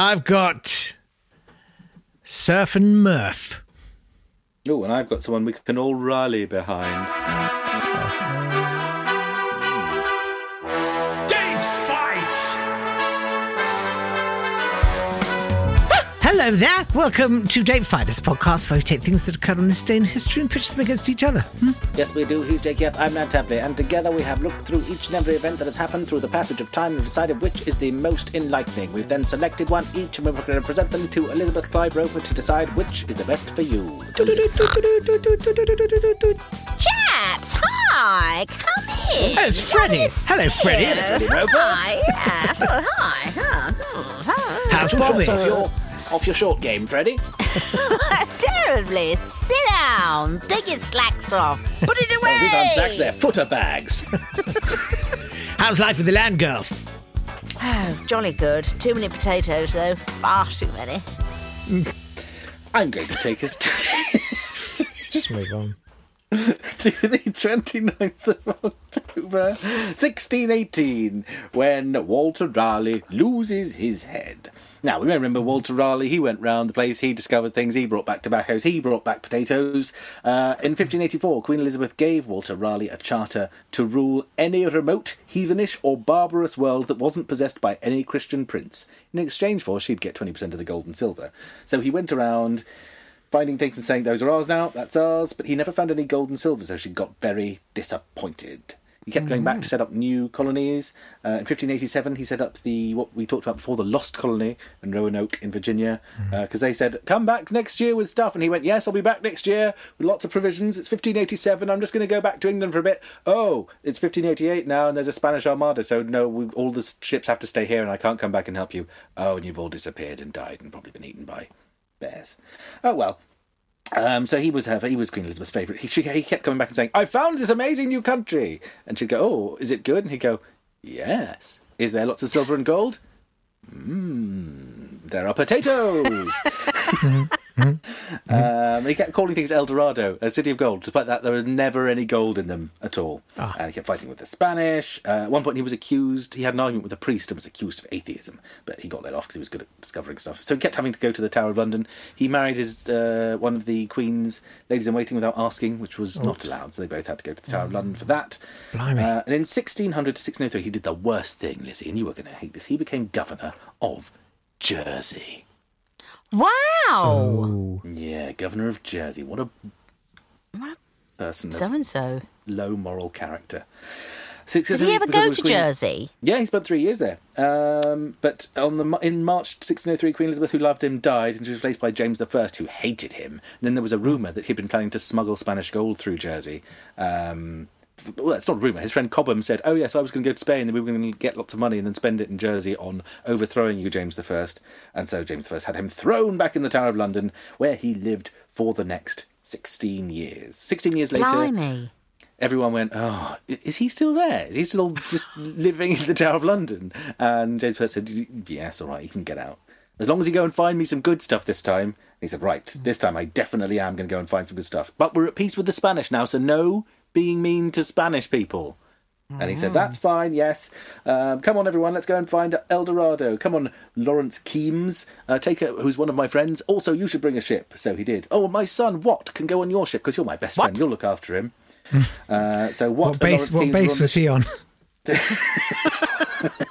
I've got Surf and Murph. Oh, and I've got someone we can all rally behind. Hello there. Welcome to Date Fight, this podcast where we take things that occurred on this day in history and pitch them against each other. Hmm? Yes, we do. He's Jake Yapp. I'm Matt Tapley, and together we have looked through each and every event that has happened through the passage of time and decided which is the most enlightening. We've then selected one each, and we're going to present them to Elizabeth Clive Roper to decide which is the best for you. Chaps, hi, come in. Oh, it's Freddie. Hello, Freddie. Freddie Roper. Hi, yeah. Oh, hi. huh, hi. How's Bobby? Shots off your, short game, Freddie. Terribly. Sit down. Take your slacks off. Put it away. Oh, these aren't snacks, they're footer bags. How's life with the land girls? Oh, jolly good. Too many potatoes, though. Far too many. I'm going to take us to, Just move on. to the 29th of October, 1618, when Walter Raleigh loses his head. Now, we may remember Walter Raleigh, he went round the place, he discovered things, he brought back tobaccos, he brought back potatoes. Uh, in 1584, Queen Elizabeth gave Walter Raleigh a charter to rule any remote, heathenish, or barbarous world that wasn't possessed by any Christian prince. In exchange for, she'd get 20% of the gold and silver. So he went around finding things and saying, Those are ours now, that's ours, but he never found any gold and silver, so she got very disappointed. He kept going back to mm-hmm. set up new colonies. Uh, in 1587, he set up the what we talked about before, the Lost Colony in Roanoke in Virginia, mm-hmm. uh, because they said, "Come back next year with stuff," and he went, "Yes, I'll be back next year with lots of provisions." It's 1587. I'm just going to go back to England for a bit. Oh, it's 1588 now, and there's a Spanish Armada, so no, we, all the ships have to stay here, and I can't come back and help you. Oh, and you've all disappeared and died and probably been eaten by bears. Oh well. Um, so he was her, he was Queen Elizabeth's favourite. He, she, he kept coming back and saying, "I found this amazing new country," and she'd go, "Oh, is it good?" And he'd go, "Yes." Is there lots of silver and gold? Mmm. There are potatoes. um, he kept calling things El Dorado, a city of gold. Despite that, there was never any gold in them at all. And he kept fighting with the Spanish. Uh, at one point, he was accused. He had an argument with a priest and was accused of atheism, but he got let off because he was good at discovering stuff. So he kept having to go to the Tower of London. He married his uh, one of the Queen's ladies in waiting without asking, which was not allowed. So they both had to go to the Tower of London for that. Blimey. Uh, and in 1600 to 1603, he did the worst thing, Lizzie, and you were going to hate this. He became governor of Jersey. Wow. Yeah, governor of Jersey. What a What person So and so. low moral character. Six- Did he ever go to Queen- Jersey? Yeah, he spent three years there. Um, but on the in March 1603, Queen Elizabeth, who loved him, died, and she was replaced by James I, who hated him. And then there was a rumor that he'd been planning to smuggle Spanish gold through Jersey. Um, well, it's not a rumour. His friend Cobham said, "Oh yes, I was going to go to Spain, and we were going to get lots of money, and then spend it in Jersey on overthrowing you, James I." And so James I had him thrown back in the Tower of London, where he lived for the next sixteen years. Sixteen years later, Blimey. everyone went, "Oh, is he still there? Is he still just living in the Tower of London?" And James I said, "Yes, all right, he can get out as long as you go and find me some good stuff this time." He said, "Right, this time I definitely am going to go and find some good stuff, but we're at peace with the Spanish now, so no being mean to Spanish people." And he said, "That's fine. Yes, um, come on, everyone. Let's go and find El Dorado. Come on, Lawrence Keymis. Uh, take a, who's one of my friends. Also, you should bring a ship." So he did. Oh, my son, Wat can go on your ship because you're my best friend. You'll look after him. uh, so Wat What base? Lawrence What base was he on?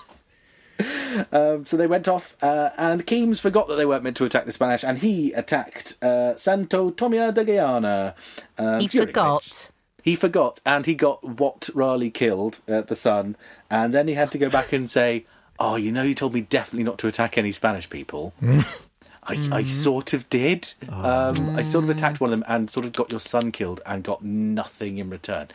Um, so they went off, uh, and Keymis forgot that they weren't meant to attack the Spanish, and he attacked uh, Santo Tomé de Guyana. Um, He forgot. which- He forgot, and he got Wat Raleigh killed, uh, the son, and then he had to go back and say, "Oh, you know, you told me definitely not to attack any Spanish people." I, I sort of did. Um, I sort of attacked one of them and sort of got your son killed and got nothing in return.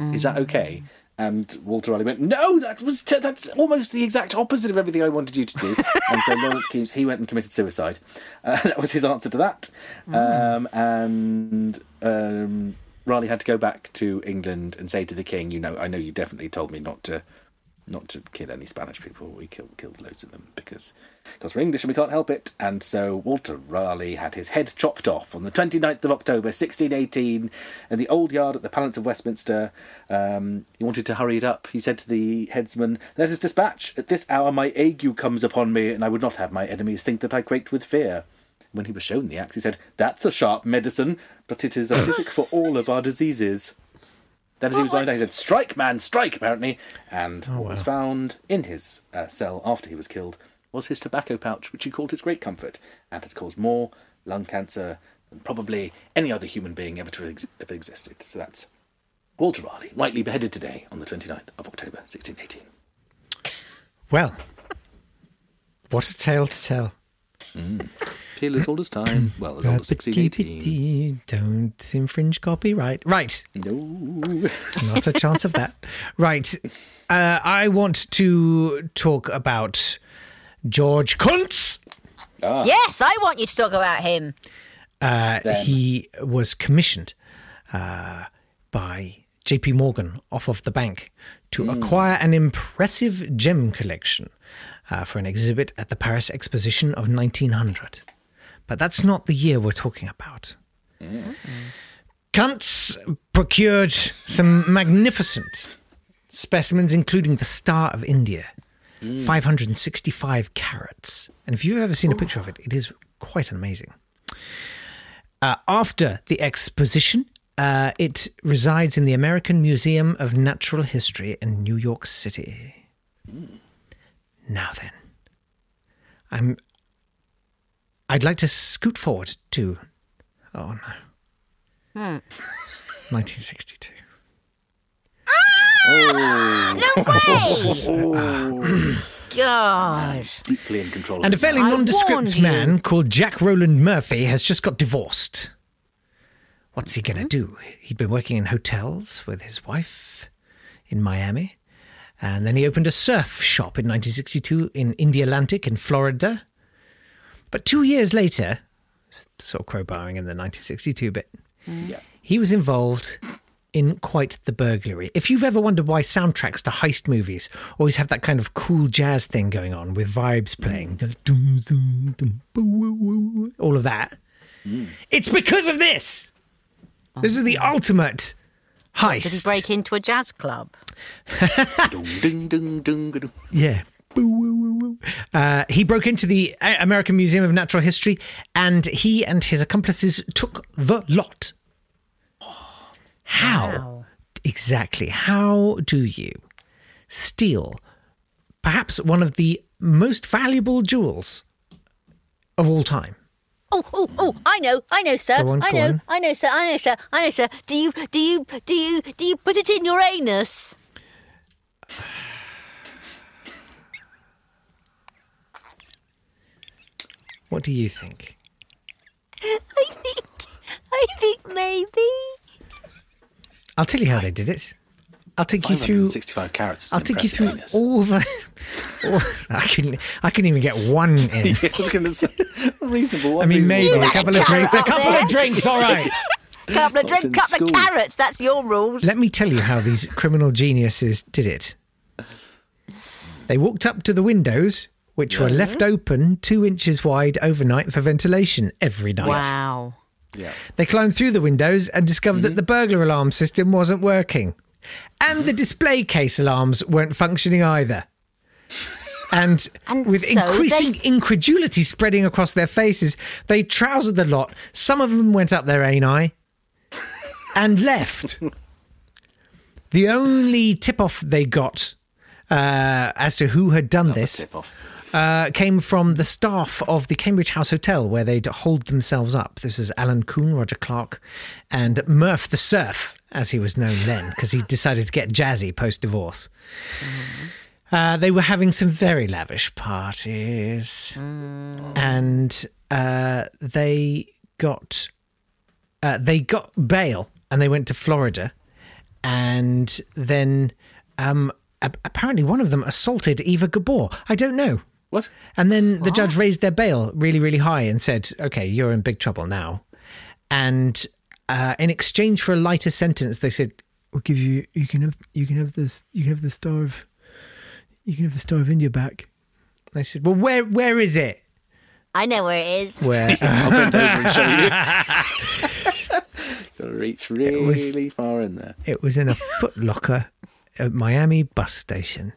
Is that okay? And Walter Raleigh went, "No, that was t- that's almost the exact opposite of everything I wanted you to do." and so Lawrence Keymis he went and committed suicide. Uh, that was his answer to that. Um, and um, Raleigh had to go back to England and say to the king, "You know, I know you definitely told me not to not to kill any Spanish people. We killed killed loads of them because because we're English and we can't help it. And so Walter Raleigh had his head chopped off on the 29th of October, 1618, in the old yard at the Palace of Westminster. Um, he wanted to hurry it up. He said to the headsman, "Let us dispatch. At this hour my ague comes upon me, and I would not have my enemies think that I quaked with fear." When he was shown the axe, he said, "That's a sharp medicine, but it is a physic for all of our diseases." Then, as he was lying down, he said, "Strike, man, strike!" Apparently, and what was found in his uh, cell after he was killed was his tobacco pouch, which he called his great comfort, and has caused more lung cancer than probably any other human being ever to ex- have existed. So that's Walter Raleigh, rightly beheaded today on the 29th of October, 1618. Well, what a tale to tell. Peel as old as time, well, as old as 1618. Don't infringe copyright. Right. No. Not a chance of that. Right. Uh, I want to talk about George Kunz. Yes, I want you to talk about him. Uh, he was commissioned uh, by JP Morgan off of the bank to acquire an impressive gem collection uh, for an exhibit at the Paris Exposition of 1900. But that's not the year we're talking about. Kunz procured some magnificent specimens, including the Star of India, 565 carats. And if you've ever seen a picture of it, it is quite amazing. Uh, after the exposition, uh, it resides in the American Museum of Natural History in New York City. Now then, I'm. I'd like to scoot forward to. Oh no. Hmm. 1962. Ah! No way! Ah. Gosh. Deeply in control of And a fairly I nondescript warned you. man called Jack Roland Murphy has just got divorced. What's he going to hmm? do? He'd been working in hotels with his wife in Miami. And then he opened a surf shop in 1962 in Indialantic in Florida. But two years later, sort of crowbarring in the 1962 bit, Yeah. he was involved in quite the burglary. If you've ever wondered why soundtracks to heist movies always have that kind of cool jazz thing going on with vibes playing, all of that, it's because of this. This is the ultimate heist. Did he break into a jazz club? Yeah. Uh, he broke into the American Museum of Natural History and he and his accomplices took the lot. How? Wow. Exactly. How do you steal perhaps one of the most valuable jewels of all time? Oh, oh, oh! I know, I know, sir. On, I know, on. I know, sir. I know, sir. I know, sir. Do you, do you, do you, do you put it in your anus? What do you think? I think, I think maybe. I'll tell you how they did it. I'll take you through 565 carats. is I'll take you through impressive penis. all the all, I can I couldn't even get one in. I was going to say, reasonable. I mean, maybe a couple of drinks. A couple there. of drinks, all right. A couple of What's drink, in couple of carrots. That's your rules. Let me tell you how these criminal geniuses did it. They walked up to the windows, which were left open two inches wide overnight for ventilation every night. wow. Yeah. They climbed through the windows and discovered that the burglar alarm system wasn't working. And the display case alarms weren't functioning either. And, And with so increasing they- incredulity spreading across their faces, they trousered the lot. Some of them went up their ani and left. the only tip off they got uh, as to who had done this Tip off. Uh, came from the staff of the Cambridge House Hotel, where they'd hold themselves up. This is Alan Kuhn, Roger Clark, and Murph the Surf, as he was known then, because he decided to get jazzy post divorce. Uh, they were having some very lavish parties, and uh, they got uh, they got bail, and they went to Florida, and then um, a- apparently one of them assaulted Eva Gabor. I don't know. What? And then the judge raised their bail really, really high and said, "Okay, you're in big trouble now." And uh, in exchange for a lighter sentence, they said, "We'll give you. You can have. You can have this. You can have the star of You can have the Star of India back. They said, Well, where where is it? I know where it is. Where? I'll bend over and show you. Gotta reach really was- far in there. it was in a footlocker at Miami bus station.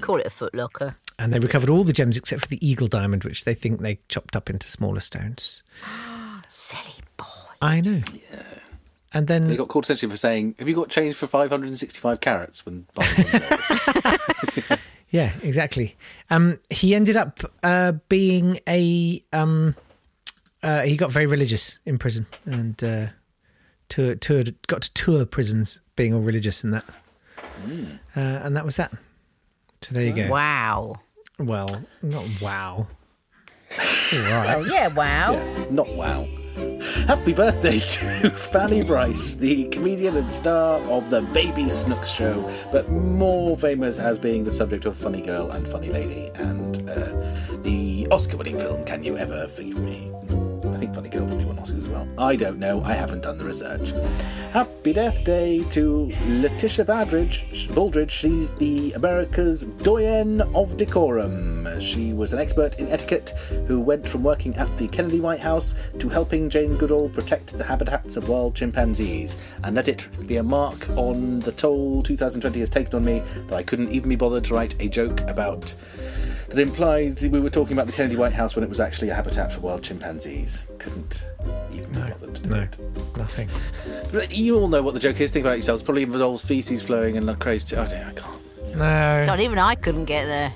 Call it a footlocker. And they recovered all the gems except for the eagle diamond, which they think they chopped up into smaller stones. Ah silly boy. I know. And then They got called essentially for saying, "Have you got change for 565 carats?" When buying one? Yeah, exactly. Um, he ended up uh, being a. Um, uh, he got very religious in prison and uh, toured, toured, got to tour prisons being all religious and that. Uh, and that was that. So there you go. Wow. Well, not wow. All right. Oh, yeah, wow. Yeah, not wow. Happy birthday to Fanny Brice, the comedian and star of the Baby Snooks show, but more famous as being the subject of Funny Girl and Funny Lady and uh, the Oscar winning film Can You Ever Forgive Me? Think Funny Girl probably won Oscars as well. I don't know, I haven't done the research. Happy Death Day to Letitia Badridge, Baldrige. She's the America's doyen of decorum. She was an expert in etiquette who went from working at the Kennedy White House to helping Jane Goodall protect the habitats of wild chimpanzees. And let it be a mark on the toll 2020 has taken on me that I couldn't even be bothered to write a joke about that implied that we were talking about the Kennedy White House when it was actually a habitat for wild chimpanzees. Couldn't even be bothered to do No, it. nothing. But You all know what the joke is. Think about yourselves. Probably involves feces flowing and like crazy. Oh dear, I can't. No. God, even I couldn't get there.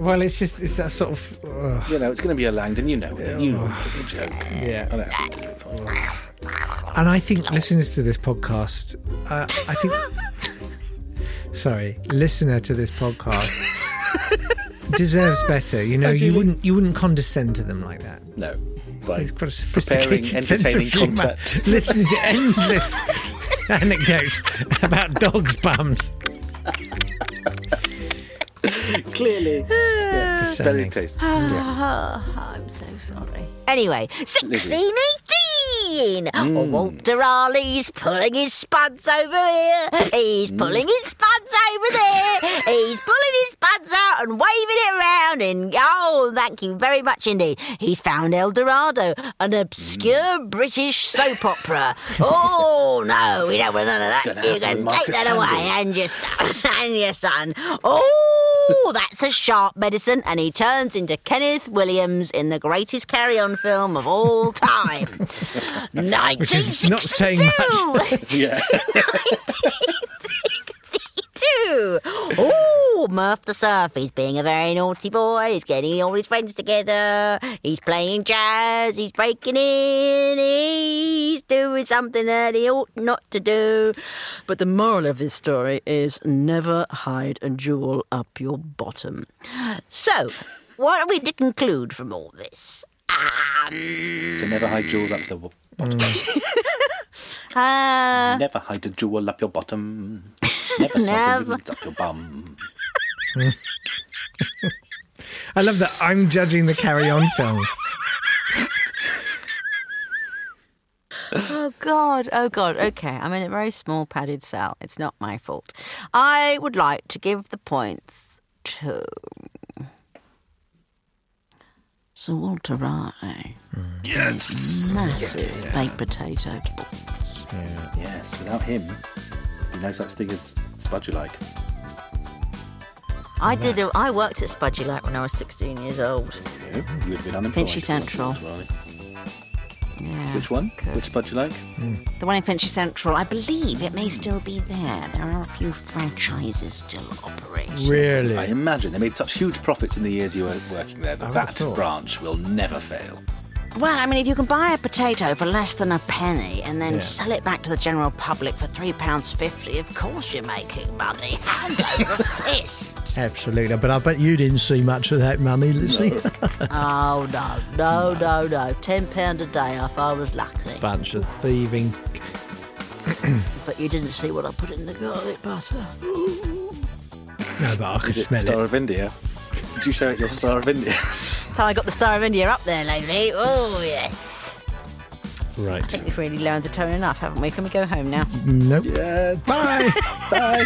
Well, it's just it's that sort of. ugh. You know, it's going to be a Langdon. You know it. You know the joke. Yeah. I don't have to do it for you. And I think listeners to this podcast, uh, I think, sorry, listener to this podcast deserves ah, better. You know, you wouldn't you wouldn't condescend to them like that. No. Right. He's got a Preparing sophisticated sense of entertaining humour. content. Listening to endless anecdotes about dogs' bums. Clearly. Ah, yes, very Discerning. tasty. Ah, I'm so sorry. Anyway, 1618! Hmm. Walter Raleigh's pulling his spuds over here. He's pulling hmm. his spuds over there. He's pulling his spuds out and waving it around. And oh, thank you very much indeed. He's found El Dorado, an obscure hmm. British soap opera. Oh, no, we don't want none of that. You can take that away. And your son. And your son. Oh, that's a sharp medicine. And he turns into Kenneth Williams in the greatest carry on film of all time. Which is not saying 1962. Yeah. Two. Oh, Murph the Surf. He's being a very naughty boy. He's getting all his friends together. He's playing jazz. He's breaking in. He's doing something that he ought not to do. But the moral of this story is never hide a jewel up your bottom. So, what are we to conclude from all this? Um, to never hide jewels up the bottom. uh, Never hide a jewel up your bottom. Never slide Never. the roots up your bum. I love that I'm judging the Carry On films. Oh God, oh God. Okay, I'm in a very small padded cell. It's not my fault. I would like to give the points to Sir Walter Raleigh. Yes. Massive baked potato. Yes, without him, no such thing as Spudulike. I did. A, I worked at Spudulike when I was 16 years old. You, you would have been unemployed. Finchley Central. Right. Yeah. Which one? good. Which Spudulike? Hmm. The one in Finchley Central. I believe it may still be there. There are a few franchises still operating. Really? I imagine they made such huge profits in the years you were working there that that thought. branch will never fail. Well, I mean, if you can buy a potato for less than a penny and then Yeah. sell it back to the general public for three pounds fifty, of course you're making money. Hand over fist. Absolutely. But I bet you didn't see much of that money, Lucy. Oh no, no, no, no. Ten pound a day if I was lucky. Bunch of thieving. But you didn't see what I put in the garlic butter. No, but I could Is it smell Star it. of India? Did you show it your Star of India? So I got the Star of India up there lately. Oh yes. Right. I think We've really learned the tone enough, haven't we? Can we go home now? Nope. yes. Bye. Bye.